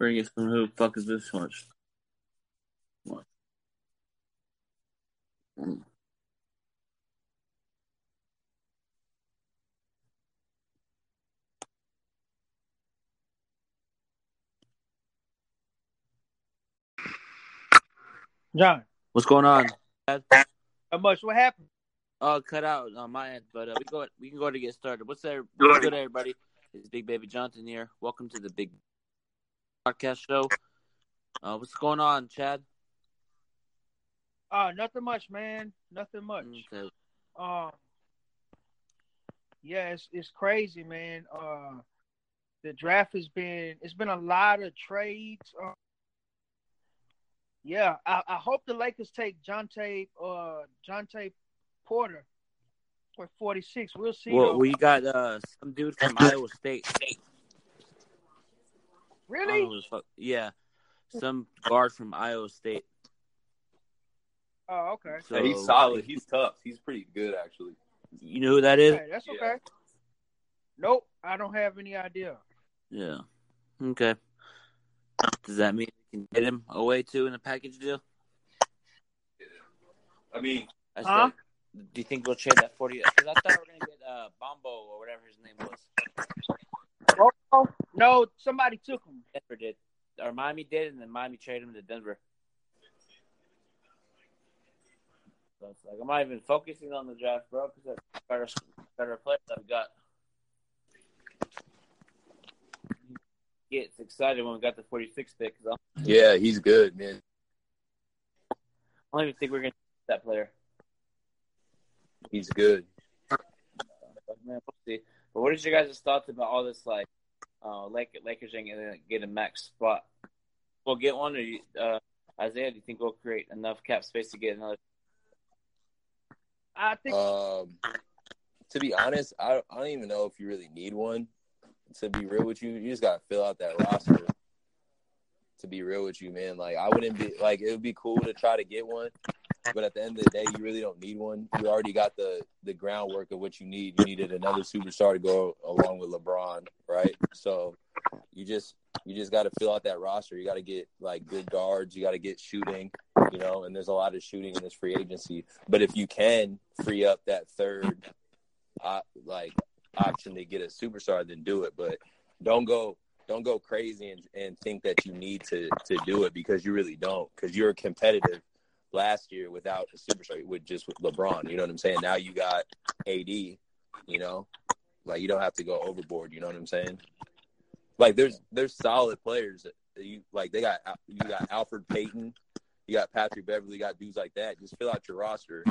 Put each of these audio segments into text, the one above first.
Bring it from who the fuck is this much? What? Mm. John, What's going on? how much? What happened? Oh, cut out on my end, but uh, we go. We can go ahead and get started. What's there? What's good, everybody? It's Big Baby Johnson here. Welcome to the Big Podcast Show. Uh, what's going on, Chad? Uh, nothing much, man. Nothing much. Okay. Um, yeah, it's it's crazy, man. Uh, the draft has been it's been a lot of trades. Uh, yeah, I, I hope the Lakers take Jontay uh Jontay Porter for forty six. We'll see. Well, though. we got uh some dude from Iowa State. Know really? who the fuck- Yeah, some guard from Iowa State. Oh, okay. So Yeah, he's solid. He's tough. He's pretty good, actually. You know who that is? Hey, that's Yeah. okay. Nope, I don't have any idea. Yeah. Okay. Does that mean we can get him away too in a package deal? I mean, I Huh? do you think we'll trade that forty? Because I thought we were gonna get uh, Bombo or whatever his name was. Oh, no, somebody took him. Denver did, or Miami did, and then Miami traded him to Denver. So it's like I'm not even focusing on the draft, bro, because that's better, better players I've got. Gets excited when we got the 46 pick yeah, he's good, man. I don't even think we're gonna get that player. He's good. But man, we'll see. But what is your guys' thoughts about all this? Like, uh, Lakers, Lakers ain't gonna get a max spot. We'll get one, or you, uh, Isaiah? Do you think we'll create enough cap space to get another? I think Um, to be honest, I, I don't even know if you really need one. To be real with you, you just gotta fill out that roster. To be real with you, man, like I wouldn't be like it would be cool to try to get one, but at the end of the day, you really don't need one. You already got the the groundwork of what you need. You needed another superstar to go along with LeBron, right? So you just you just got to fill out that roster. You got to get like good guards. You got to get shooting, you know. And there's a lot of shooting in this free agency. But if you can free up that third, uh, like option to get a superstar, then do it. But don't go don't go crazy and, and think that you need to to do it because you really don't. Because you're competitive last year without a superstar, with just with LeBron. You know what I'm saying? Now you got AD. You know, like you don't have to go overboard. You know what I'm saying? Like there's there's solid players that you like. They got you got Elfrid Payton, you got Patrick Beverley, you got dudes like that. Just fill out your roster.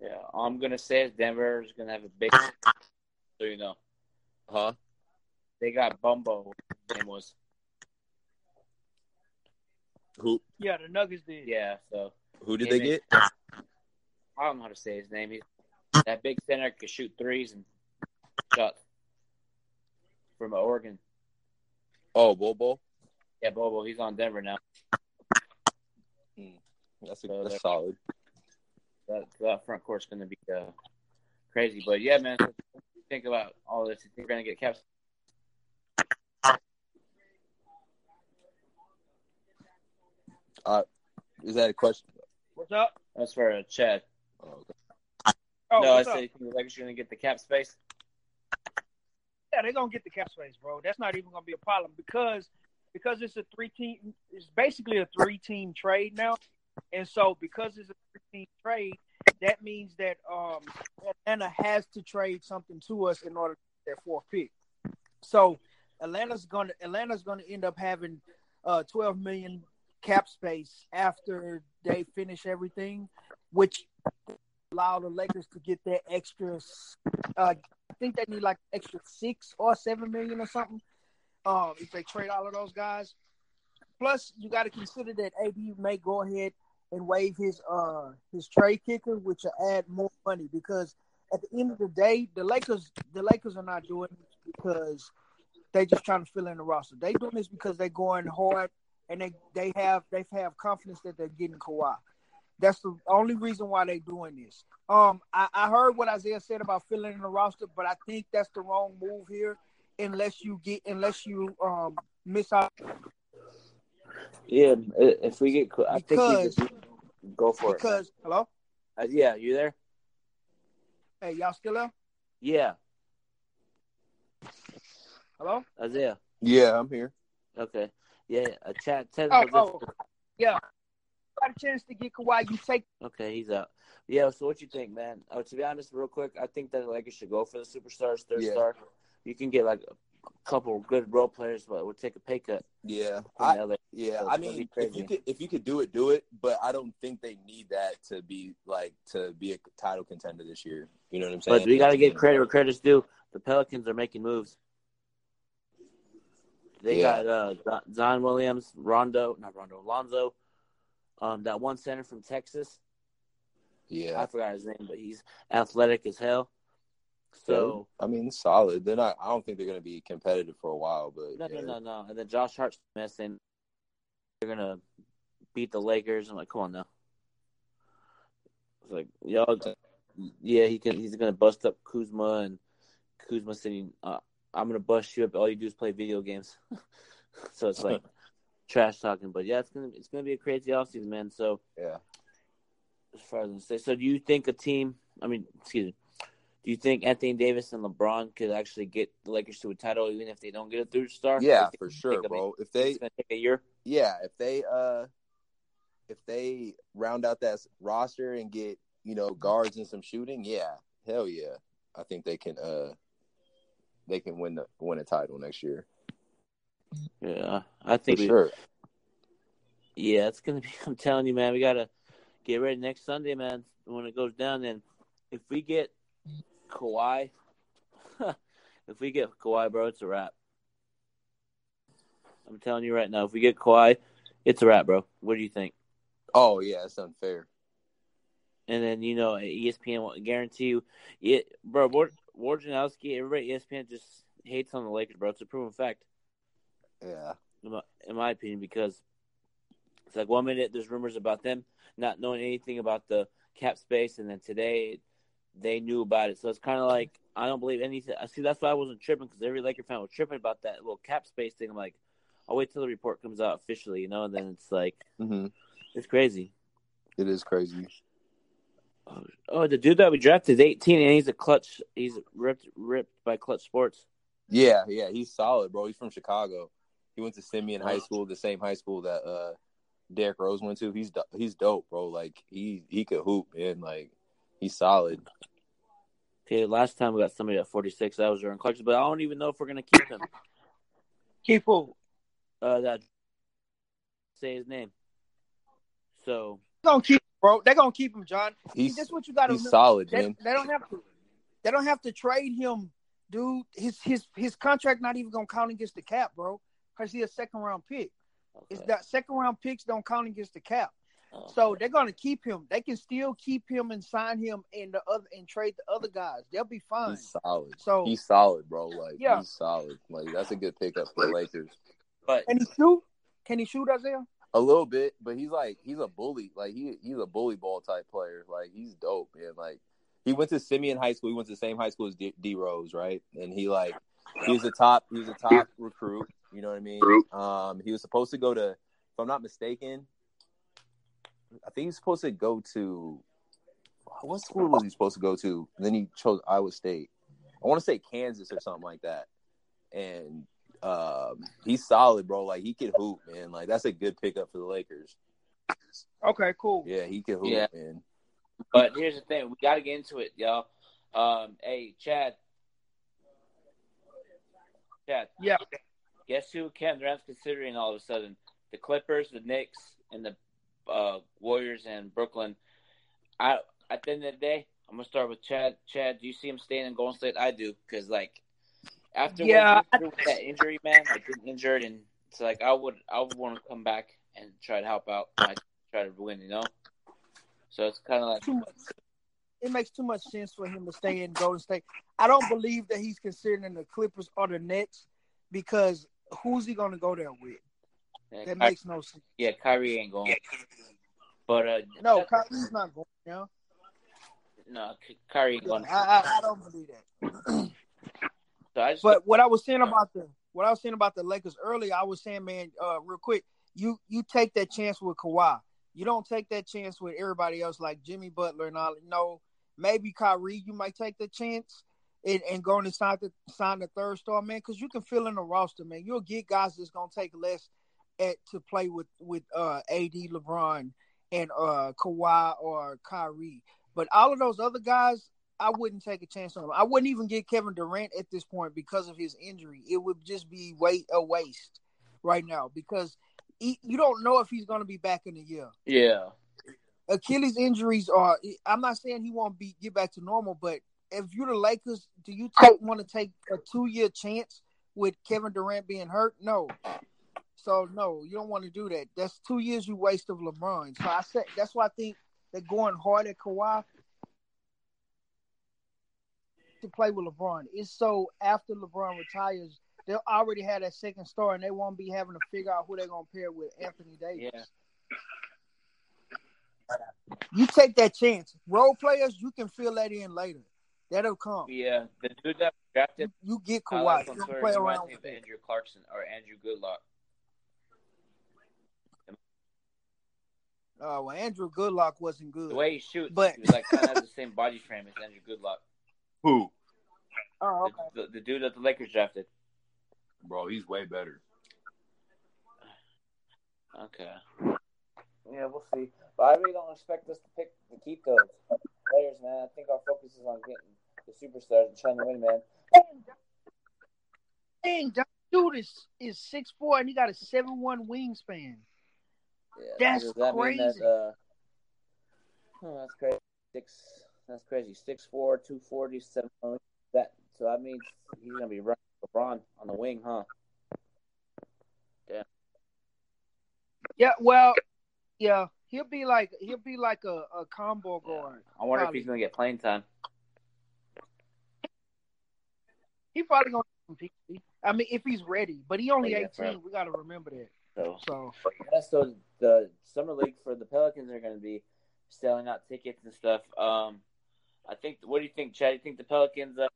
Yeah, all I'm gonna say is Denver is gonna have a big. So you know, Huh? they got Bumbo. Name was Who yeah, the Nuggets did. yeah. So who did they get? I don't know how to say his name. He's that big center could shoot threes and shots from Oregon. Oh, Bobo. Yeah, Bobo. He's on Denver now. That's a, So that's solid. That that front court's gonna be uh, crazy. But yeah, man. So think about all this. You think we're gonna get caps? Is that a question? What's up? That's for uh, Chad. Oh, okay. Oh, no, I what's said you think the Lakers are gonna get the cap space. Yeah, they're gonna get the cap space, bro. That's not even gonna be a problem because because it's a three team. It's basically a three team trade now, and so because it's a three team trade, that means that um Atlanta has to trade something to us in order to get their fourth pick. So Atlanta's gonna Atlanta's gonna end up having uh 12 million cap space after they finish everything, which allow the Lakers to get that extra. Uh, I think they need like extra six or seven million or something. Um, if they trade all of those guys. Plus, you got to consider that AD may go ahead and waive his uh his trade kicker, which will add more money because at the end of the day, the Lakers the Lakers are not doing this because they just trying to fill in the roster. They doing this because they're going hard and they they have they have confidence that they're getting Kawhi. That's the only reason why they're doing this. Um, I, I heard what Isaiah said about filling in the roster, but I think that's the wrong move here. Unless you get, unless you um miss out Yeah, if we get, I think we because could go for it. because hello, Uh, yeah, you there? hey y'all still there? Yeah, Hello? Isaiah. Yeah, I'm here. Okay. Yeah, a chat. Oh, oh, yeah. Got a chance to get Kawhi. You take Okay, he's out. Yeah, so what you think, man? Uh, to be honest, real quick, I think that the Lakers should go for the superstars, third Yeah. star. You can get like a couple good role players, but it would take a pay cut. Yeah, I, LA. yeah. So I it's gonna be mean, if you could if you could do it, do it. But I don't think they need that to be like to be a title contender this year. You know what I'm saying? But we got to get credit where credit's due. The Pelicans are making moves. They Yeah. got uh, Zion Williams, Rondo, not Rondo, Lonzo, um, that one center from Texas. Yeah. I forgot his name, but he's athletic as hell. So I mean, solid. They're not. I don't think they're going to be competitive for a while, but no, yeah. no, no, no. And then Josh Hart's messing. They're gonna beat the Lakers. I'm like, come on now. It's like y'all. Yeah, he can. He's gonna bust up Kuzma and Kuzma sitting. uh, "I'm gonna bust you up. All you do is play video games." so it's like trash talking. But yeah, it's gonna it's gonna be a crazy offseason, man. So Yeah. as far as I say, so do you think a team? I mean, excuse me. Do you think Anthony Davis and LeBron could actually get the Lakers to a title, even if they don't get a third star? Yeah, for sure, think, I mean, bro. If they, it's gonna take a year. yeah, if they, uh, if they round out that roster and get you know guards and some shooting, yeah, hell yeah, I think they can, uh, they can win the win a title next year Yeah, I think. we- sure. yeah, it's gonna be. I'm telling you, man, we gotta get ready next Sunday, man. When it goes down, and if we get Kawhi, if we get Kawhi, bro, it's a wrap. I'm telling you right now, if we get Kawhi, it's a wrap, bro. What do you think? Oh yeah, it's unfair. And then you know, ESPN will guarantee you, it, bro. Ward, Wojnarowski, everybody at ESPN just hates on the Lakers, bro. It's a proven fact. Yeah, in my, in my opinion, because it's like one minute there's rumors about them not knowing anything about the cap space, and then today they knew about it. So it's kind of like I don't believe anything. I see that's why I wasn't tripping because every Laker fan was tripping about that little cap space thing. I'm like, I'll wait till the report comes out officially, you know. And then it's like hmm it's crazy. it is crazy. Oh, the dude that we drafted is 18, and he's a clutch. He's ripped ripped by Clutch Sports. Yeah, yeah, he's solid, bro. He's from Chicago. He went to Simeon High. School, the same high school that uh Derrick Rose went to. He's he's dope, bro. Like he he could hoop, man. Like he's solid. Okay, last time we got somebody at 46. That was during clutch, but I don't even know if we're gonna keep him. keep who? uh that say his name. So They're gonna keep bro. They're gonna keep him, John. See, He's that's what you gotta he's remember. solid, They, man. they don't have to. They don't have to trade him, dude. His his his contract not even gonna count against the cap, bro. Cause he's a second round pick. It's that second round picks don't count against the cap. So they're gonna keep him. They can still keep him and sign him and the other and trade the other guys. They'll be fine. He's solid. So He's solid, bro. Like Yeah. he's solid. Like that's a good pickup for the Lakers. but can he shoot? Can he shoot, Isaiah? A little bit, but he's like he's a bully. Like he he's a bully ball type player. Like he's dope, man. Like he went to Simeon High School. He went to the same high school as D, D Rose, right? And he like he was a top he was a top recruit. You know what I mean? Um, he was supposed to go to, if I'm not mistaken, I think he was supposed to go to what school was he supposed to go to? And then he chose Iowa State. I want to say Kansas or something like that. And um, he's solid, bro. Like he can hoop, man. Like that's a good pickup for the Lakers. Okay, cool. Yeah, he can hoop, Yeah. man. but here's the thing, we gotta get into it, y'all. Um hey Chad. Chad, Yeah. guess who Cam Durant's considering all of a sudden? The Clippers, the Knicks, and the uh, Warriors and Brooklyn. I at the end of the day, I'm gonna start with Chad. Chad, do you see him staying in Golden State? I do, because like after Yeah, what he went with that injury, man, like getting injured, and it's like I would I would want to come back and try to help out, my, try to win, you know. So it's kind of like Too much. It makes too much sense for him to stay in Golden State. I don't believe that he's considering the Clippers or the Nets because who's he gonna go there with? yeah, That Ky- makes no sense. yeah, Kyrie ain't going, but uh, No, Kyrie's not going. You know? no, Ky- Kyrie ain't Yeah, going. I, I, I don't believe that. So I just But what I was saying about the what I was saying about the Lakers earlier, I was saying, man, uh, real quick, you you take that chance with Kawhi. You don't take that chance with everybody else like Jimmy Butler and all. No, maybe Kyrie, you might take the chance and, and go and sign the sign the third star, man, because you can fill in the roster, man. You'll get guys that's gonna take less at to play with with uh, AD, LeBron, and uh, Kawhi or Kyrie. But all of those other guys, I wouldn't take a chance on them. I wouldn't even get Kevin Durant at this point because of his injury. It would just be wait a waste right now because he, you don't know if he's going to be back in a year. Yeah. Achilles injuries are. I'm not saying he won't be get back to normal, but if you're the Lakers, do you take, want to take a two year chance with Kevin Durant being hurt? No. So no, you don't want to do that. That's two years you waste of LeBron. So I said that's why I think they're going hard at Kawhi to play with LeBron. It's so after LeBron retires, they'll already have that second star, and they won't be having to figure out who they're gonna pair with Anthony Davis. Yeah. You take that chance. Role players, you can fill that in later. That'll come. Yeah. The dude that drafted You get Kawhi. like You him don't for- play around with. Andrew Clarkson or Andrew Goodluck. Uh, well, Andrew Goodlock wasn't good. The way he shoots, But- he was like kind of has the same body frame as Andrew Goodluck. Who, oh, The, okay. the, the dude that the Lakers drafted. bro? He's way better. Okay. Yeah, we'll see. But I really don't expect us to pick to keep those players, man. I think our focus is on getting the superstars and trying to win, man. Dang, that dude is is six four and he got a seven one wingspan. Yeah, That's does that mean crazy. that? Uh, oh, that's crazy. Six. That's crazy. Six four, two forty, seven. That. So that means he's gonna be running LeBron on the wing, huh? Yeah, Yeah. well, yeah, he'll be like he'll be like a, a combo guard. I wonder Probably. if he's gonna get playing time. He probably gonna compete. I mean, if he's ready, but he only Oh, yeah, eighteen. We got to remember that. So So Yeah, so the summer league for the Pelicans are going to be selling out tickets and stuff. Um, I think. What do you think, Chad? You think the Pelicans uh,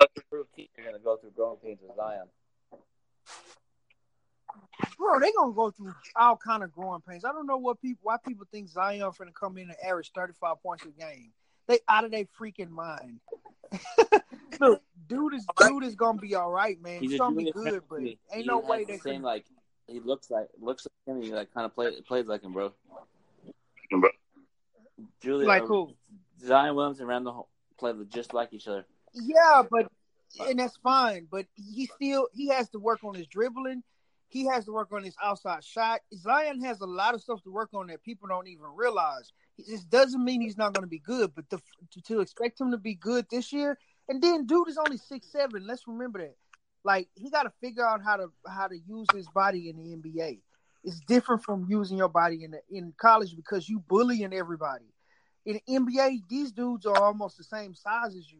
are going to go through growing pains with Zion? bro, they gonna go through all kind of growing pains. I don't know what people why people think Zion finna come in and average thirty five points a game. They out of their freaking mind. Look, dude is dude is gonna be all right, man. He's, a gonna be good, but Randle. ain't He no has way the they same can. like he looks like looks like him. He like kind of play, plays like him, bro. Julius, Like uh, who? Zion Williams and Randle play just like each other. Yeah, but and that's fine. But he still he has to work on his dribbling. He has to work on his outside shot. Zion has a lot of stuff to work on that people don't even realize. This doesn't mean he's not going to be good, but the, to, to expect him to be good this year, and then dude is only six seven. Let's remember that. Like he got to figure out how to how to use his body in the NBA. It's different from using your body in the, in college because you bullying everybody. In the NBA, these dudes are almost the same size as you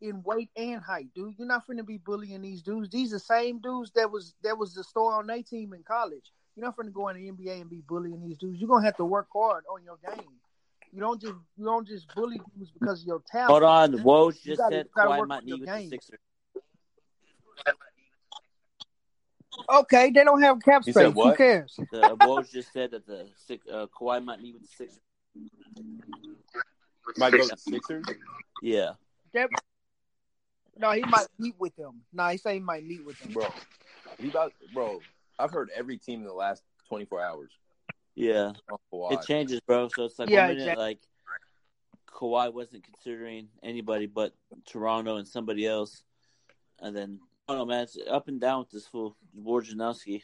in weight and height, dude. You're not finna be bullying these dudes. These are the same dudes that was that was the star on their team in college. You're not finna go in the NBA and be bullying these dudes. You're gonna have to work hard on your game. You don't just you don't just bully dudes because of your talent. Hold on, Woj You just gotta- said you gotta Kawhi work might on your with the game. Sixers. Okay, they don't have cap space. Who cares? The uh, Woj just said that the six, uh, Kawhi might meet with the Sixers. Might go to Sixers. Yeah. That- no, he might meet with them. No, he say he might meet with them. bro. He about bro. I've heard every team in the last 24 hours Yeah. on It changes, bro. So it's like Yeah, one minute, exactly. like Kawhi wasn't considering anybody but Toronto and somebody else, and then I don't know, man. It's up and down with this fool Wojnarowski.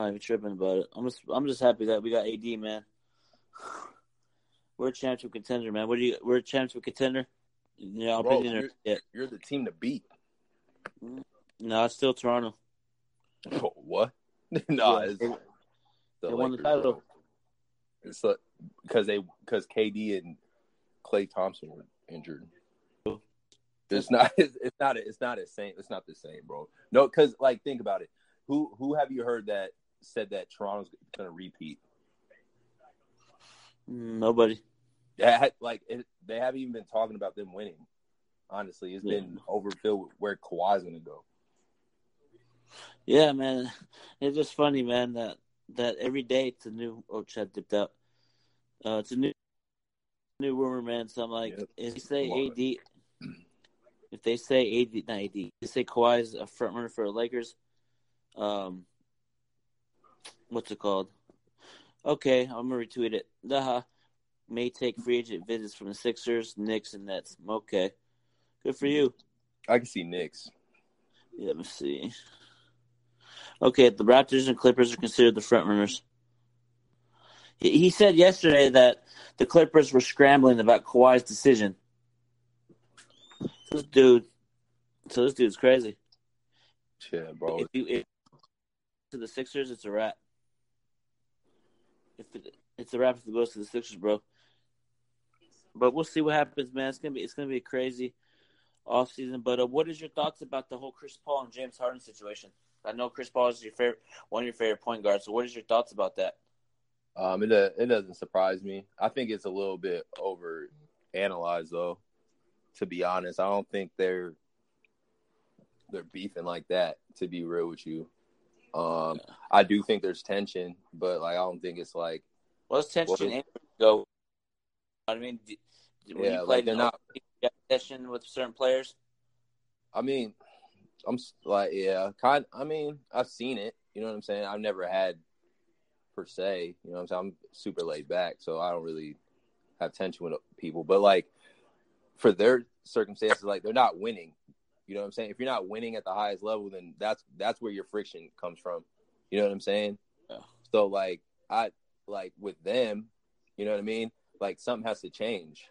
I'm not even tripping about it. I'm just, I'm just happy that we got AD, man. We're a championship contender, man. What do you? We're a championship contender. Yeah, Bro, opinion or you're- yeah. You're the team to beat. Mm-hmm. No, it's still Toronto. Oh, what? no, Yeah, it's they- the they won the title. bro. It's because they because KD and Klay Thompson were injured. It's not. It's, it's not. It's not the same. It's not the same, bro. No, because like think about it. Who who have you heard that said that Toronto's going to repeat? Nobody. Had, like it, they haven't even been talking about them winning. Honestly, it's been overfilled with where Kawhi's gonna go. Yeah, man. It's just funny, man, that that every day it's a new oh Chad dipped out. Uh it's a new new rumor, man. So I'm like Yep. if they say AD if they say AD not AD, they say Kawhi is a front runner for the Lakers, um what's it called? Okay, I'm gonna retweet it. Daha may take free agent visits from the Sixers, Knicks, and Nets. Okay. Good for you. I can see Knicks. Yeah, let me see. Okay, the Raptors and Clippers are considered the front runners. He, he said yesterday that the Clippers were scrambling about Kawhi's decision. This dude, so this dude's crazy. Yeah, bro. If you if, to the Sixers, it's a wrap. If it, it's a wrap goes to the Sixers, bro. But we'll see what happens, man. It's gonna be it's gonna be a crazy off season. But uh, what is your thoughts about the whole Chris Paul and James Harden situation? I know Chris Paul is your favorite, one of your favorite point guards. So what is your thoughts about that? Um, it it doesn't surprise me. I think it's a little bit over analyzed though. To be honest, I don't think they're they're beefing like that. To be real with you, um, I do think there's tension, but like I don't think it's like Well, it's tension. Well, go. I mean, d- d- when Yeah, you like, played they're not- not session with certain players. I mean, I'm like, yeah, kind. I mean, I've seen it. You know what I'm saying? I've never had per se. You know what I'm saying? I'm super laid back, so I don't really have tension with people. But like, for their circumstances, like they're not winning. You know what I'm saying? If you're not winning at the highest level, then that's that's where your friction comes from. You know what I'm saying? Yeah. So like, I like with them. You know what I mean? Like something has to change.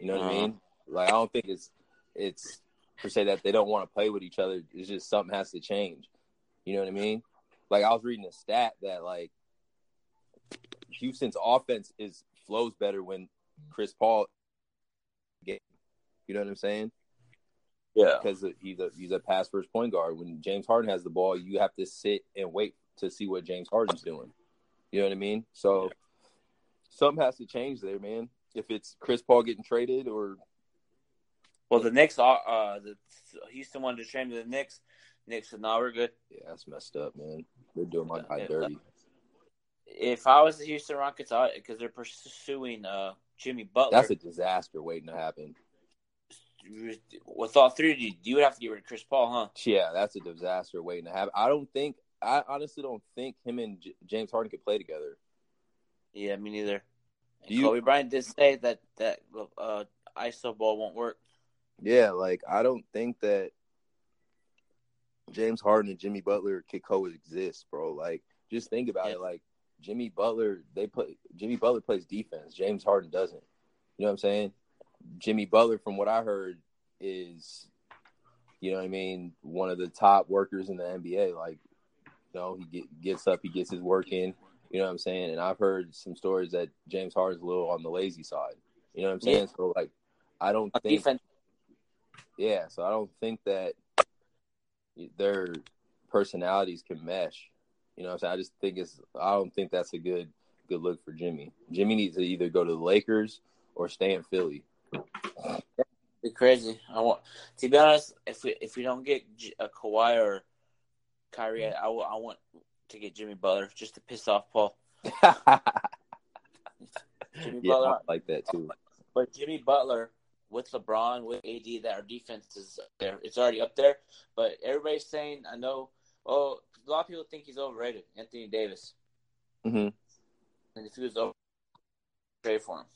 You know what I Uh-huh. mean? Like I don't think it's it's per se that they don't want to play with each other. It's just something has to change. You know what I mean? Like I was reading a stat that like Houston's offense is flows better when Chris Paul game. You know what I'm saying? Yeah. Because he's a he's a pass first point guard. When James Harden has the ball, you have to sit and wait to see what James Harden's doing. You know what I mean? So something has to change there, man. If it's Chris Paul getting traded or Well, the Knicks, are, uh, the Houston wanted to trade him to the Knicks. Knicks said, "No, we're good." yeah, that's messed up, man. They're doing my guy Yeah. dirty. If I was the Houston Rockets, because they're pursuing uh, Jimmy Butler, That's a disaster waiting to happen. With all three of you, you would have to get rid of Chris Paul, huh? Yeah, that's a disaster waiting to happen. I don't think I honestly don't think him and J- James Harden could play together. Yeah, me neither. And you- Kobe Bryant did say that that uh, ISO ball won't work. Yeah, like I don't think that James Harden and Jimmy Butler could coexist, bro. Like just think about Yeah. it. Like Jimmy Butler, they play Jimmy Butler plays defense. James Harden doesn't. You know what I'm saying? Jimmy Butler, from what I heard, is you know what I mean, one of the top workers in the NBA. Like, you know, he get, gets up, he gets his work in. You know what I'm saying? And I've heard some stories that James Harden's a little on the lazy side. You know what I'm saying? So like, I don't On think defense, yeah, so I don't think that their personalities can mesh. You know what I'm saying? I just think it's I don't think that's a good good look for Jimmy. Jimmy needs to either go to the Lakers or stay in Philly. Be crazy. I want to be honest. If we if we don't get a Kawhi or Kyrie, I, I want to get Jimmy Butler just to piss off Paul. Jimmy yeah, Butler, like that too. but Jimmy Butler with LeBron with AD, that our defense is there. It's already up there. But everybody's saying, I know. Oh, a lot of people think he's overrated. Anthony Davis, Mm-hmm. and if he was over, trade for him.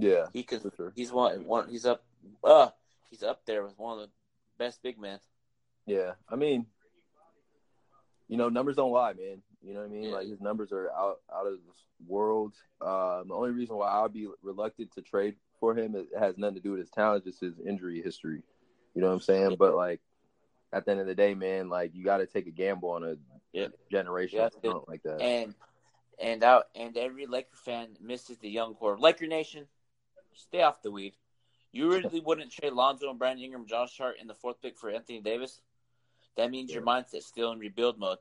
Yeah, He could. sure. He's one. One. He's up. Uh, he's up there with one of the best big men. Yeah, I mean, you know, numbers don't lie, man. You know what I mean? Yeah. Like his numbers are out out of this world. Um, the only reason why I'll be reluctant to trade for him it has nothing to do with his talent, just his injury history. You know what I'm saying? Yeah. But like at the end of the day, man, like you got to take a gamble on a Yeah. generation You have to. talent like that. And and out and every Laker fan misses the young core. Laker Nation, stay off the weed. You really wouldn't trade Lonzo and Brandon Ingram, Josh Hart in the fourth pick for Anthony Davis. That means your mindset's still in rebuild mode.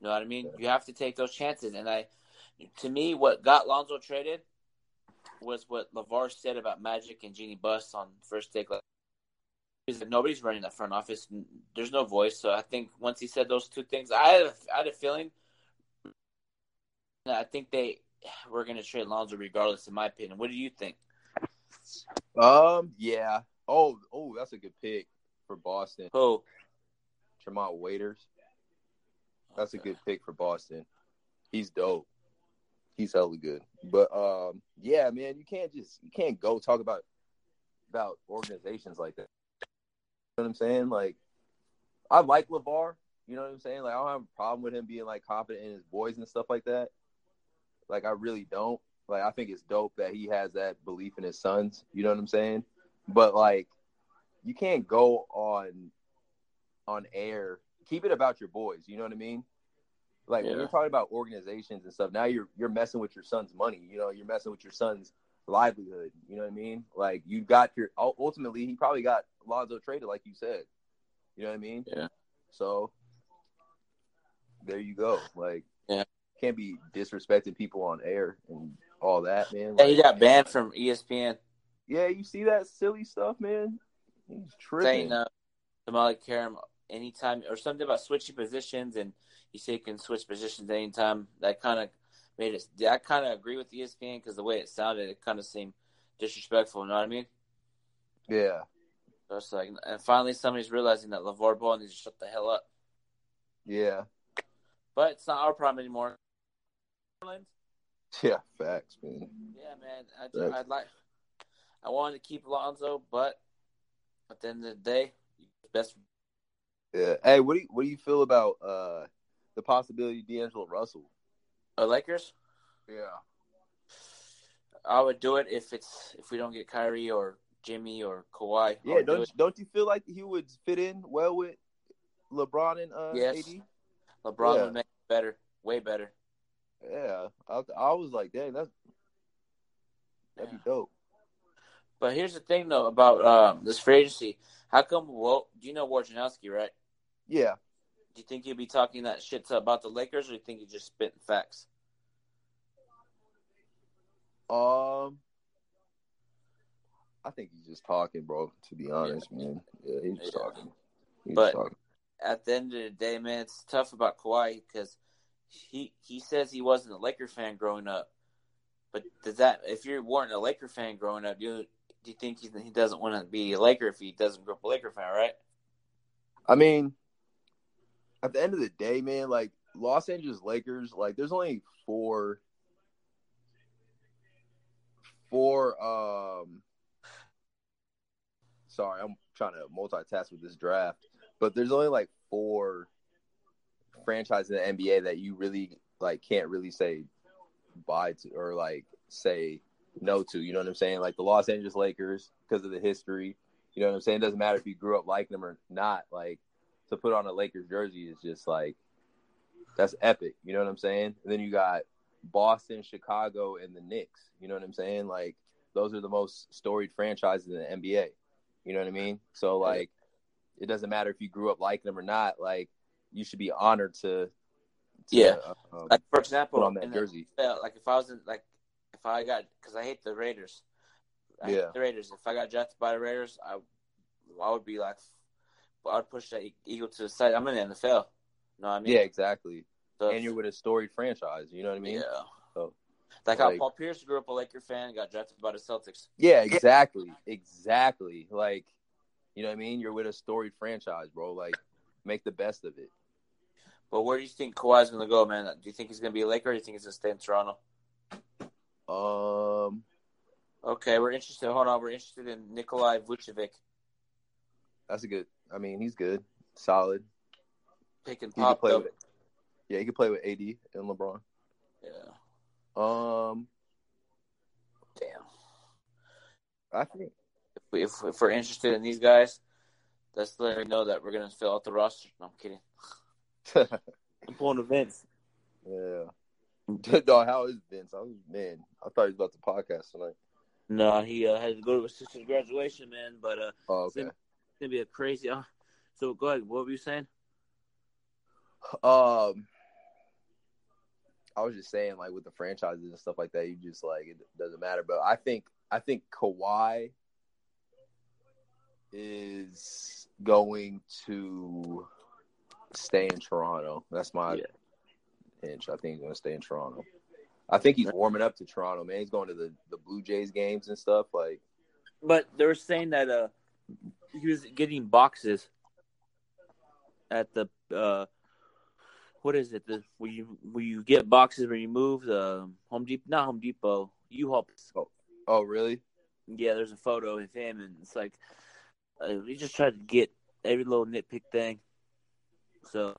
You know what I mean? Yeah. You have to take those chances. And I, to me, what got Lonzo traded was what Lavar said about Magic and Jeanie Buss on first take. He said nobody's running that front office. There's no voice. So I think once he said those two things, I had a, I had a feeling. I think they were going to trade Lonzo regardless, in my opinion. What do you think? Um, yeah. Oh, oh, that's a good pick for Boston. Oh, Tremont Waters. That's a good pick for Boston. He's dope. He's hella good. But um, yeah, man, you can't just you can't go talk about about organizations like that. You know what I'm saying? Like, I like LaVar. You know what I'm saying? Like, I don't have a problem with him being like confident in his boys and stuff like that. Like, I really don't. Like, I think it's dope that he has that belief in his sons. You know what I'm saying? But like, you can't go on on air. Keep it about your boys. You know what I mean? Like Yeah. when you're talking about organizations and stuff, now you're you're messing with your son's money. You know, you're messing with your son's livelihood. You know what I mean? Like you got your ultimately, he probably got Lonzo traded, like you said. You know what I mean? Yeah. So there you go. Like. Can't be disrespecting people on air and all that, man. yeah, he got banned from ESPN yeah, you see that silly stuff, man. He's tripping. saying uh, Jamali Qerim anytime or something about switching positions, and he said he can switch positions anytime. That kind of made it. I kind of agree with ESPN because the way it sounded, it kind of seemed disrespectful. You know what I mean? yeah, So it's like, and finally somebody's realizing that LeVar Ball needs to shut the hell up. yeah, But it's not our problem anymore. Yeah. Facts, man. Yeah, man. I, Right. I'd like. I wanted to keep Lonzo, but at the end of the day, best. Yeah. Hey, what do you what do you feel about uh the possibility of D'Angelo Russell? Uh, Lakers. Yeah. I would do it if it's if we don't get Kyrie or Jimmy or Kawhi. Yeah. do Don't it. don't you feel like he would fit in well with LeBron and uh Yes. AD? LeBron Yeah. would make it better, way better. Yeah. I, I was like, dang, that's that'd be dope. But here's the thing, though, about um, this free agency. How come? Well, do you know Wojnarowski, right? Yeah. Do you think he'd be talking that shit to, about the Lakers, or do you think he's just spitting facts? Um. I think he's just talking, bro. To be honest, man. Yeah, he's Yeah. talking. He's But- talking. At the end of the day, man, it's tough about Kawhi because he he says he wasn't a Laker fan growing up. But does that if you weren't a Laker fan growing up, do you, do you think he's, he doesn't want to be a Laker if he doesn't grow up a Laker fan, right? I mean, at the end of the day, man, like Los Angeles Lakers, like there's only four, four. Um, sorry, I'm trying to multitask with this draft, but there's only like four franchises in the NBA that you really like can't really say bye to or like say no to. You know what I'm saying? Like the Los Angeles Lakers because of the history. You know what I'm saying? It doesn't matter if you grew up liking them or not. Like to put on a Lakers jersey is just like that's epic. You know what I'm saying? And then you got Boston, Chicago, and the Knicks. You know what I'm saying? Like those are the most storied franchises in the NBA. You know what I mean? So like it doesn't matter if you grew up liking them or not. Like you should be honored to, to Yeah. um, Like for example, on that the jersey. Like if I was in, like if I got because I hate the Raiders. I hate Yeah. the Raiders. If I got drafted by the Raiders, I I would be like, I would push that eagle to the side. I'm in the NFL. You know what I mean? Yeah, exactly. So And you're with a storied franchise. You know what I mean? yeah. So, Like how Paul Pierce grew up a Laker fan, got drafted by the Celtics. Yeah, exactly. Exactly. Like, you know what I mean? You're with a storied franchise, bro. Like, make the best of it. But where do you think Kawhi's going to go, man? Do you think he's going to be a Laker or do you think he's going to stay in Toronto? Um, Okay, we're interested. Hold on. We're interested in Nikolai Vucevic. that's a good. I mean, he's good, solid. Pick and pop, play with. Yeah, he could play with AD and LeBron. Yeah. Um, Damn. I think. If, we, if, if we're interested in these guys, let's let me know that we're going to fill out the roster. No, I'm kidding. I'm pulling events. yeah. Dog, how is Vince? I was man. I thought he was about to podcast tonight. No, he uh, had to go to his sister's graduation, man. But uh, Oh, okay. it's gonna be a crazy. Uh, so go ahead. What were you saying? Um, I I was just saying, like with the franchises and stuff like that, you just like it doesn't matter. But I think I think Kawhi is going to stay in Toronto. That's my Yeah. inch. I think he's going to stay in Toronto. I think he's warming up to Toronto, man. He's going to the, the Blue Jays games and stuff. Like, But they were saying that uh, he was getting boxes at the uh, what is it? The where you where you get boxes when you move the Home Depot, not Home Depot, U-Haul. oh, really? Yeah, there's a photo of him, and it's like uh, he just tried to get every little nitpick thing. So,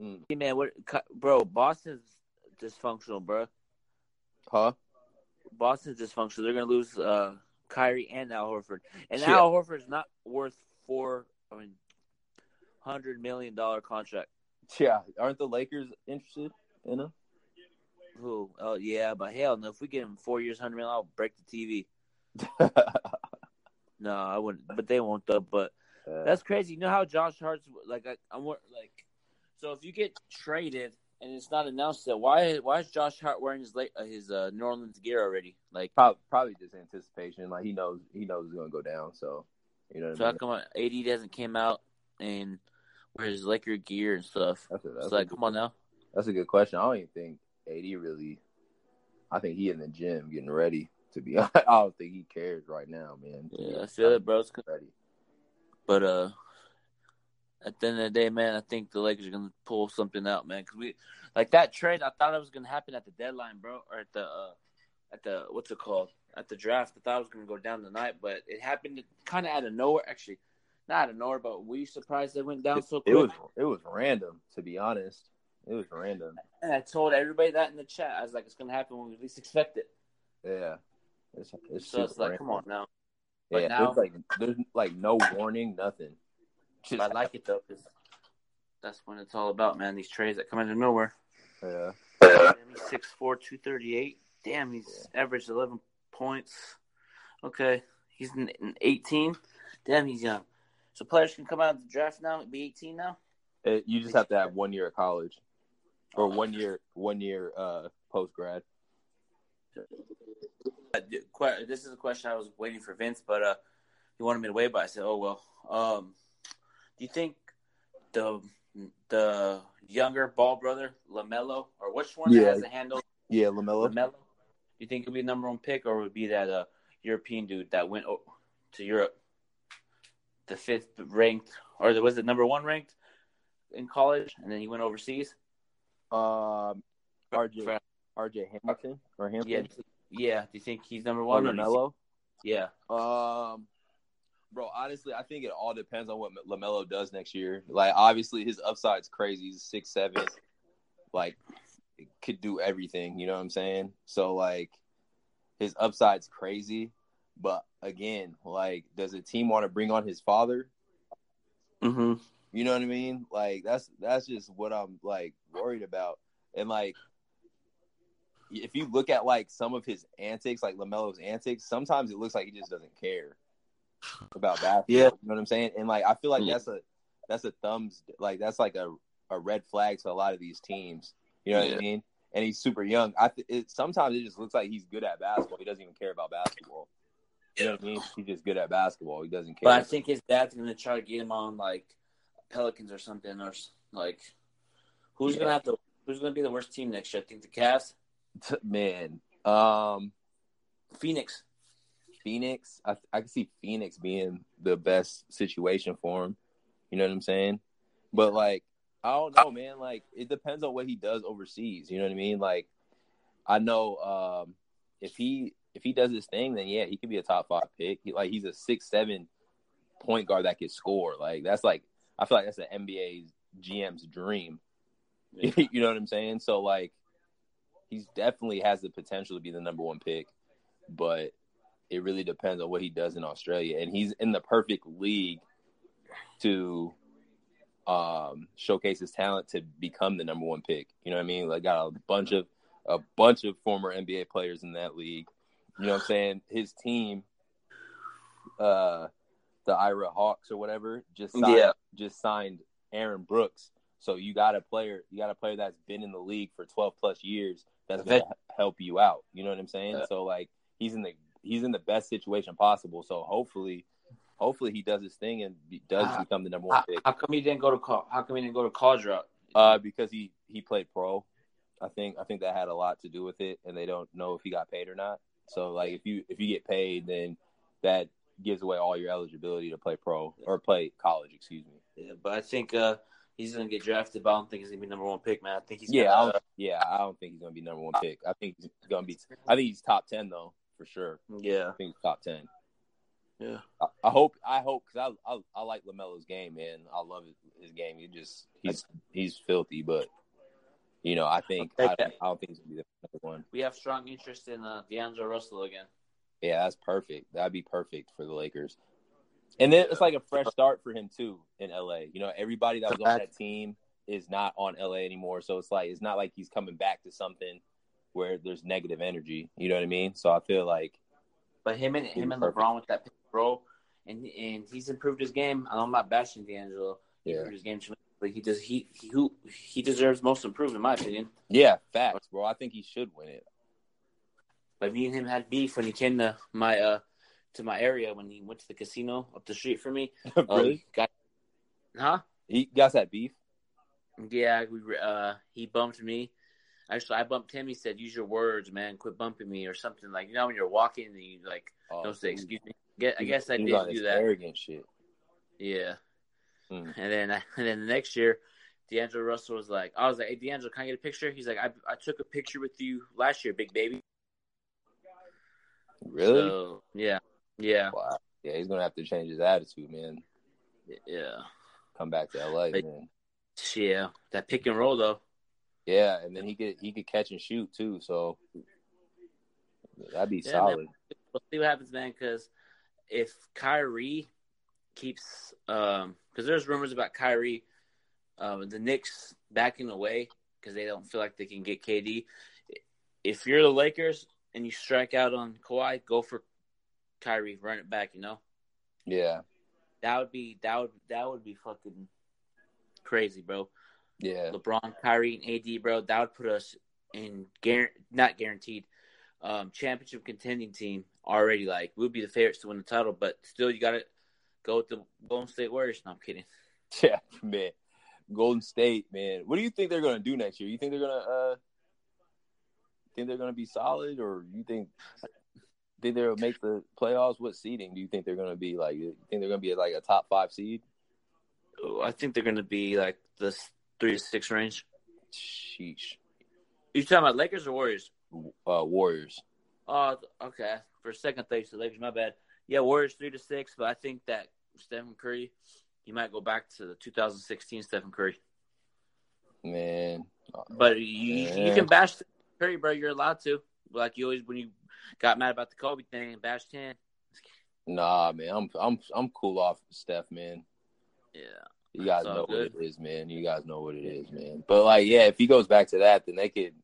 Mm. hey man, what, bro? Boston's dysfunctional, bro. Huh? Boston's dysfunctional. They're gonna lose uh, Kyrie and Al Horford, and Yeah. Al Horford's not worth four. I mean, hundred million dollar contract. Yeah. Aren't the Lakers interested in him? Who? Oh yeah, but hell no. If we get him four years, hundred million, I'll break the TV. No, I wouldn't. But they won't though. But that's crazy. You know how Josh Hart's like? I, I'm wor- like, so if you get traded and it's not announced yet, why why is Josh Hart wearing his late, uh, his uh, New Orleans gear already? Like, probably, probably just anticipation. Like he knows he knows it's going to go down. So you know what so I how mean? come AD doesn't came out and wears his Laker gear and stuff? That's a, that's, It's like, good, come on now. that's a good question. I don't even think AD really. I think he in the gym getting ready. To be honest, I don't think he cares right now, man. Yeah, I feel it, bro. It's. Ready. But uh, at the end of the day, man, I think the Lakers are gonna pull something out, man. Because we like that trade. I thought it was gonna happen at the deadline, bro, or at the uh, at the what's it called at the draft. I thought it was gonna go down tonight, but it happened kind of out of nowhere. Actually, not out of nowhere, but were you surprised it went down It, so it was it was random. To be honest, it was random. And I told everybody that in the chat. I was like, it's gonna happen when we least expect it. Yeah, it's it's So it's like, random. come on now. But Yeah, now- there's like there's like no warning, nothing. Just I like it though, because that's when it's all about, man. These trades that come out of nowhere. yeah. Damn, he's 6'4", 238. Damn, he's averaged 11 points. Okay. He's in, in 18. Damn, he's young. So players can come out of the draft now, be 18 now? It, you just have to have one year of college, or one year one year uh post grad. Uh, This is a question I was waiting for Vince, but uh, he wanted me to wait, but I said, oh, well. Um, do you think the the younger ball brother, LaMelo, or which one Yeah. has the handle, Yeah, Lamelo. LaMelo, you think it'll be the number one pick, or would it be that uh, European dude that went to Europe, the fifth ranked, or was it number one ranked in college, and then he went overseas? Um, RJ RJ Hamilton or Hampton. yeah, yeah. Do you think he's number one? or Lamelo. Yeah. Um, bro, honestly, I think it all depends on what Lamelo does next year. Like, obviously, his upside's crazy. He's six seven, like, could do everything. You know what I'm saying? So, like, his upside's crazy. But again, like, does a team want to bring on his father? Mm-hmm. You know what I mean? Like, that's that's just what I'm like worried about. And like, if you look at like some of his antics, like Lamelo's antics, sometimes it looks like he just doesn't care about basketball. Yeah. You know what I'm saying? And like I feel like Yeah. that's a that's a thumbs like that's like a, a red flag to a lot of these teams. You know what Yeah. I mean? And he's super young. I th- it, sometimes it just looks like he's good at basketball. He doesn't even care about basketball. You know what I mean? He's just good at basketball. He doesn't care. But I think his dad's gonna try to get him on like Pelicans or something, or like who's Yeah. gonna have to who's gonna be the worst team next year? I think the Cavs, man, um, Phoenix. Phoenix. I I can see Phoenix being the best situation for him. You know what I'm saying? But like, I don't know, man. Like, it depends on what he does overseas. You know what I mean? Like, I know um, if he if he does his thing, then yeah, he could be a top five pick. He, like, he's a six seven point guard that can score. Like, that's like I feel like that's an NBA GM's dream. Yeah. you know what I'm saying? So like, he's definitely has the potential to be the number one pick, but it really depends on what he does in Australia. And he's in the perfect league to um, showcase his talent to become the number one pick. You know what I mean? Like got a bunch of a bunch of former NBA players in that league. You know what I'm saying? His team, uh, the Ira Hawks or whatever, just signed, Yeah. just signed Aaron Brooks So you got a player, you got a player that's been in the league for 12 plus years that's going to help you out. You know what I'm saying? Yeah. So like he's in the he's in the best situation possible. So hopefully, hopefully he does his thing and be, does Ah, become the number one How, pick. how come he didn't go to call? How come he didn't go to college route? Uh, because he he played pro. I think I think that had a lot to do with it, and they don't know if he got paid or not. So like if you if you get paid, then that gives away all your eligibility to play pro or play college. Excuse me. Yeah, but I think uh, he's gonna get drafted. But I don't think he's gonna be number one pick, man. I think he's Yeah, Gonna, don't, yeah. I don't think he's gonna be number one pick. I think he's gonna be. I think he's top ten though for sure. yeah, I think he's top ten. yeah. I, I hope. I hope because I, I I like Lamelo's game, man. I love his, his game. He just he's he's filthy, but you know I think I. I don't think he's gonna be the number one. We have strong interest in uh, D'Angelo Russell again. Yeah, that's perfect. That'd be perfect for the Lakers. And then it's like a fresh start for him too in LA. You know, everybody that was on that team is not on LA anymore, so it's like it's not like he's coming back to something where there's negative energy. You know what I mean? So I feel like But him and him and LeBron with that pick and roll, and and he's improved his game. I'm not bashing D'Angelo. He yeah, his game tremendously. He does he he who he deserves most improved in my opinion. yeah, facts, bro. I think he should win it. But me and him had beef when he came to my uh to my area when he went to the casino up the street from me. Really? got, huh? He got that beef. Yeah, we uh he bumped me. Actually, I bumped him. He said, "Use your words, man. Quit bumping me," or something like you know when you're walking and you like Oh, don't say excuse me. Get, I guess I did do that. Arrogant shit. Yeah. Hmm. And then and then the next year, D'Angelo Russell was like, I was like, hey D'Angelo, can I get a picture? He's like, I I took a picture with you last year, big baby. Really? So, yeah, yeah, wow. Yeah, he's gonna have to change his attitude, man. yeah, Come back to LA, Like- man. yeah. That pick and roll though. Yeah, and then he could he could catch and shoot too. So that'd be Yeah, solid. We'll see what happens, man. Because if Kyrie keeps, um, because there's rumors about Kyrie, um, the Knicks backing away because they don't feel like they can get KD. If you're the Lakers and you strike out on Kawhi, go for Kyrie, run it back. You know Yeah, that would be that would that would be fucking crazy, bro. yeah, LeBron, Kyrie, and AD, bro, that would put us in guar- not guaranteed um, championship contending team already. Like we'd be the favorites to win the title, but still, you got to go with the Golden State Warriors. No, I'm kidding. yeah, man. Golden State, man. What do you think they're gonna do next year? You think they're gonna uh think they're gonna be solid, or you think think they'll make the playoffs? What seeding do you think they're gonna be? Like, you think they're gonna be like a top five seed? Oh, I think they're going to be like the three to six range. Sheesh. You talking about Lakers or Warriors? Uh, Warriors. Oh, okay. For a second, thanks to Lakers. My bad. Yeah, Warriors three to six, but I think that Stephen Curry, he might go back to the 2016 Stephen Curry. Man, But you, you can bash Curry, bro. You're allowed to. Like you always when you got mad about the Kobe thing and bashed him. nah, man. I'm I'm I'm cool off Steph, man. Yeah. You guys know good. what it is, man. You guys know what it is, man. But like, yeah, if he goes back to that, then they could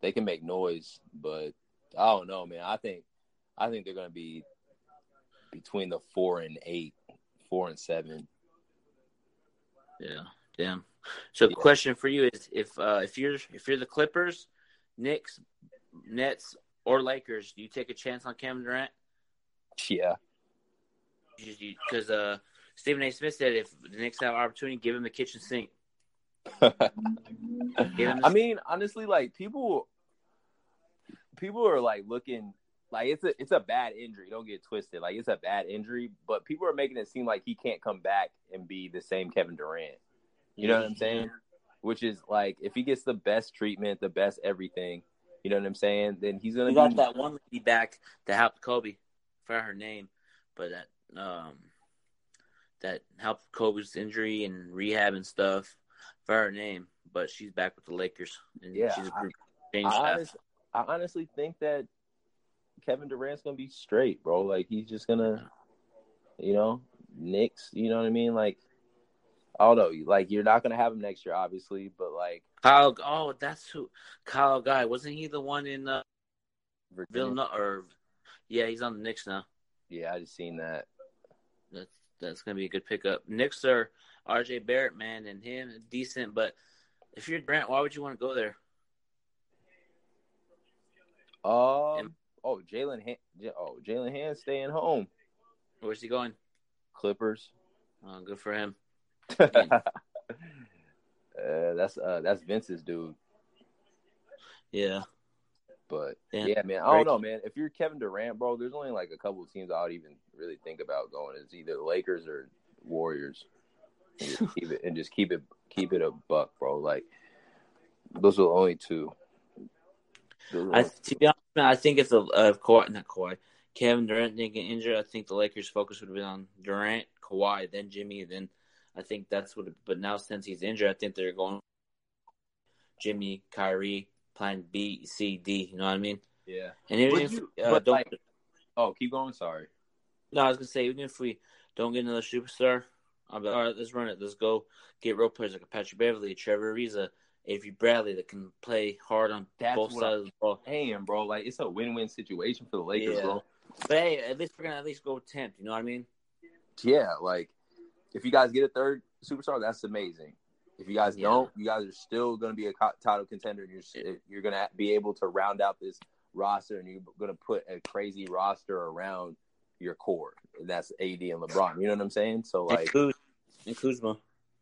they can make noise. But I don't know, man. I think I think they're gonna be between the four and eight, four and seven. Yeah. Damn. So the Yeah. question for you is if uh, if you're if you're the Clippers, Knicks, Nets, or Lakers, do you take a chance on Kevin Durant? Yeah, Because uh, Stephen A. Smith said if the Knicks have opportunity, give him the kitchen sink. I mean, honestly, like people, people are like looking like it's a it's a bad injury. Don't get twisted. Like it's a bad injury, but people are making it seem like he can't come back and be the same Kevin Durant. You know what I'm saying? Which is like if he gets the best treatment, the best everything, you know what I'm saying? Then he's gonna We got be that one lady back that helped Kobe. Forgot her name, but that um that helped Kobe's injury and rehab and stuff. For her name, but she's back with the Lakers. And Yeah, she's a I- I, honest, I honestly think that Kevin Durant's gonna be straight, bro. Like he's just gonna, you know, Knicks. You know what I mean? Like, I don't know. Like you're not gonna have him next year, obviously, but like Kyle, oh, that's who Kyle Guy wasn't he the one in uh, Virginia, Villanova? Or yeah, he's on the Knicks now. yeah, I just seen that. That's that's gonna be a good pickup. Knicks are R.J. Barrett, man, and him decent. But if you're Durant, why would you want to go there? Um. Oh, Jalen. Han- oh, Jalen Hand staying home. Where's he going? Clippers. Oh, good for him. uh, that's uh, that's Vince's dude. Yeah. But Yeah. yeah, man, I don't know, man. If you're Kevin Durant, bro, there's only like a couple of teams I would even really think about going. It's either Lakers or Warriors. And just keep it and just keep it keep it a buck, bro. Like those are the only two. I, to be honest, man, I think if the uh, Kawhi, not Kawhi, Kevin Durant didn't get injured, I think the Lakers' focus would have been on Durant, Kawhi, then Jimmy, then I think that's what. But now since he's injured, I think they're going Jimmy, Kyrie, Plan B, C, D. You know what I mean? yeah. And even if you- uh, don't, like- Oh, keep going. Sorry. no, I was gonna say even if we don't get another superstar, I'll be all right. Let's run it. Let's go get role players like Patrick Beverley, Trevor Ariza, Avery Bradley that can play hard on That's both sides of the ball. Damn, bro. Like it's a win-win situation for the Lakers, Yeah. bro. But hey, at least we're gonna at least go tempt. You know what I mean? Yeah, like if you guys get a third superstar, that's amazing. If you guys Yeah. don't, you guys are still going to be a title contender, and you're you're going to be able to round out this roster, and you're going to put a crazy roster around your core, and that's AD and LeBron. You know what I'm saying? So And like, Kuz, and Kuzma.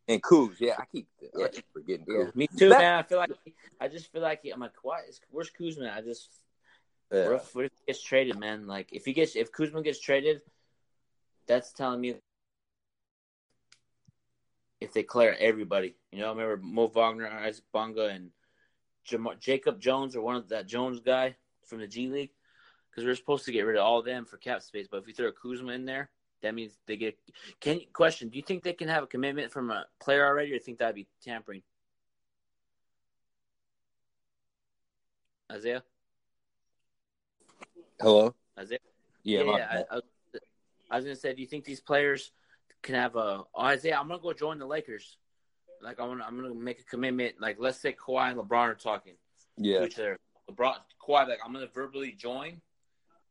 and Kuz, yeah, I keep, I Yeah. keep forgetting Yeah, me too, That- man. I feel like I just feel like I'm like, why where's Kuzma? I just Yeah. what if, what if he gets traded, man? Like if he gets if Kuzma gets traded, that's telling me if they clear everybody. You know, I remember Mo Wagner, Isaac Bonga, and Jam- Jacob Jones or one of that Jones guy from the G League. Because we are supposed to get rid of all of them for cap space, but if we throw a Kuzma in there, that means they get. Can question? Do you think they can have a commitment from a player already, or think that'd be tampering? Isaiah, Hello. Isaiah. Yeah, my- I, I, I was gonna say, do you think these players can have a? Oh, Isaiah, I'm gonna go join the Lakers. Like I'm gonna, I'm gonna make a commitment. Like let's say Kawhi and LeBron are talking yeah, to each other. LeBron, Kawhi, like I'm gonna verbally join.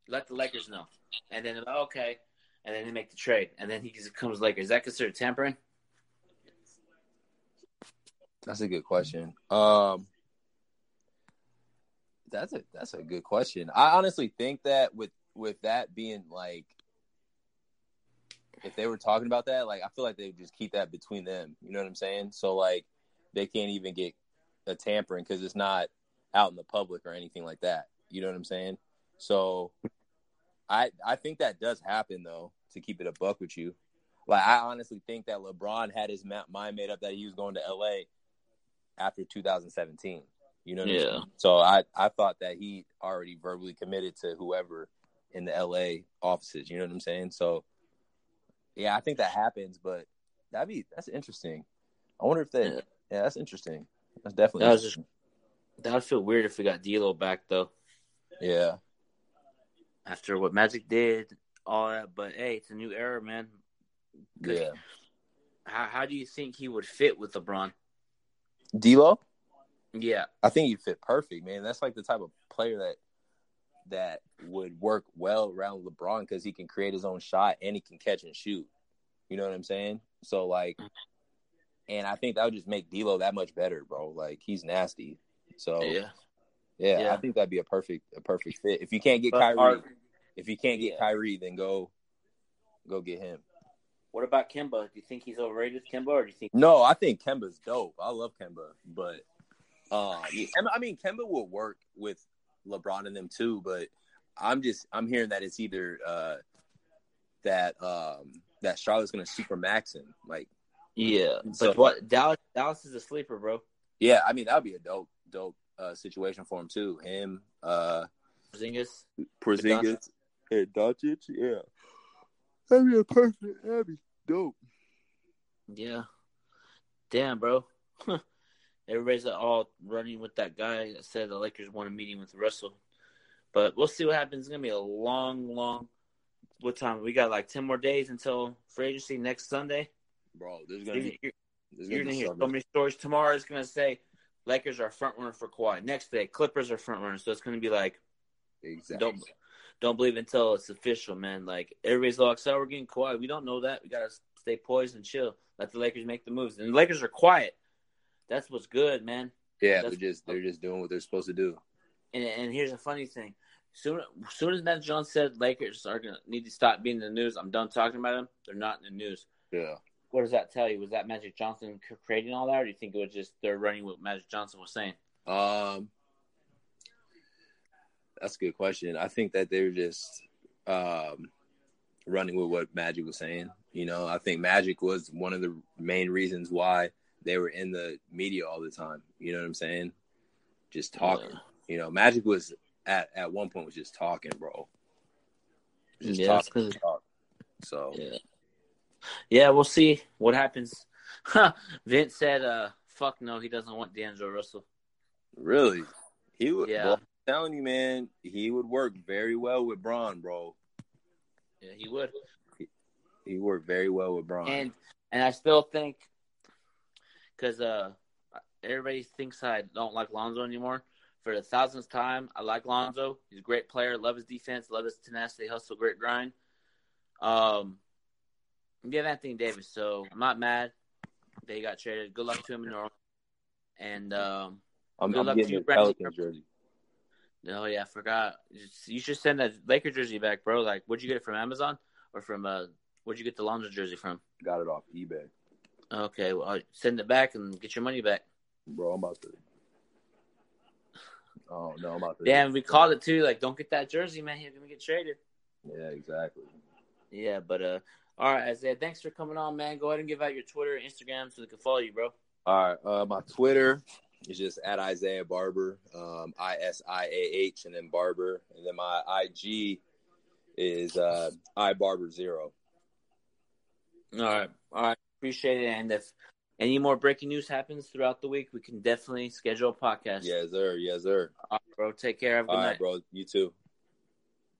Let the Lakers know, and then like, okay, and then they make the trade, and then he comes Lakers. Is that considered tampering? that's a good question. Um, that's a that's a good question. I honestly think that with with that being like if they were talking about that, like I feel like they would just keep that between them. You know what I'm saying? So like they can't even get a tampering because it's not out in the public or anything like that. You know what I'm saying? So I I think that does happen though. To keep it a buck with you, like I honestly think that LeBron had his mind made up that he was going to LA after 2017. You know what I'm Yeah. So I I thought that he already verbally committed to whoever in the LA offices. You know what I'm saying? So yeah, I think that happens, but that'd be that's interesting. I wonder if that. Yeah. Yeah, that's interesting. That's definitely. That was just- interesting. That would feel weird if we got D'Lo back though. Yeah, After what Magic did, all that. But hey, it's a new era, man. Good. yeah. How how do you think he would fit with LeBron? D'Lo, Yeah, I think he'd fit perfect, man. That's like the type of player that that would work well around LeBron because he can create his own shot and he can catch and shoot. You know what I'm saying? So like, and I think that would just make D'Lo that much better, bro. Like he's nasty. So yeah, yeah. Yeah. I think that'd be a perfect a perfect fit. If you can't get But Kyrie, are- if you can't get Yeah. Kyrie, then go go get him. What about Kemba? Do you think he's overrated, Kemba, or do you think? No, I think Kemba's dope. I love Kemba, but uh, yeah, I mean Kemba will work with LeBron and them too. But I'm just I'm hearing that it's either uh, that um, that Charlotte's gonna super max him. Like, Yeah, but what Dallas? Dallas is a sleeper, bro. yeah, I mean that would be a dope dope uh, situation for him too. Him, uh, Porzingis. Porzingis, and Doncic. Yeah, that'd be a perfect. That'd be dope. Yeah. Damn, bro. Everybody's all running with that guy that said the Lakers want a meeting with Russell. But we'll see what happens. It's gonna be a long, long. What time? We got like ten more days until free agency next Sunday. Bro, there's gonna You're, be you're, there's you're gonna gonna hear so many stories. Tomorrow is gonna say Lakers are front runner for Kawhi. Next day, Clippers are front runner. So it's gonna be like exactly. don't don't believe until it's official, man. Like everybody's all excited we're getting Kawhi. We don't know that. We gotta stay poised and chill. Let the Lakers make the moves. And the Lakers are quiet. That's what's good, man. Yeah, That's- they're just they're just doing what they're supposed to do. And and here's a funny thing. Soon soon as Matt Jones said Lakers are gonna need to stop being in the news, I'm done talking about them. They're not in the news. Yeah. What does that tell you? Was that Magic Johnson creating all that, or do you think it was just they're running what Magic Johnson was saying? Um, that's a good question. I think that they're just um, running with what Magic was saying. You know, I think Magic was one of the main reasons why they were in the media all the time. You know what I'm saying? Just talking. Yeah. You know, Magic was at at one point was just talking, bro. Just Yeah, talking, talk. So Yeah. Yeah, we'll see what happens. Vince said, uh, fuck no, he doesn't want D'Angelo Russell. really, he would. Yeah. bro, I'm telling you, man, he would work very well with Bron, bro. Yeah, he would. He worked very well with Bron. And and I still think because uh, everybody thinks I don't like Lonzo anymore. For the thousandth time, I like Lonzo. He's a great player. Love his defense. Love his tenacity, hustle, great grind. Um, we have Anthony Davis, so I'm not mad They got traded. Good luck to him in New Orleans. And um, I'm, good I'm luck to you. Pelicans jersey. oh yeah, I forgot. You should send that Laker jersey back, bro. Like, where'd you get it from Amazon or from uh? Where'd you get the Lonzo jersey from? Got it off eBay, Okay, well, I'll send it back and get your money back. bro. I'm about to. Oh no, I'm about to. Damn, we called it too. Like, don't get that jersey, man. He's gonna get traded. Yeah, exactly. Yeah, but uh, all right, Isaiah. Thanks for coming on, man. Go ahead and give out your Twitter, Instagram, so they can follow you, bro. All right, uh, my Twitter is just at Isaiah Barber, um, I S I A H, and then Barber, and then my IG is uh, I Barber Zero. All right, all right. Appreciate it. And if any more breaking news happens throughout the week, we can definitely schedule a podcast. Yes, sir. Yes, sir. All right, bro. Take care. Have a good All night. right, bro. You too.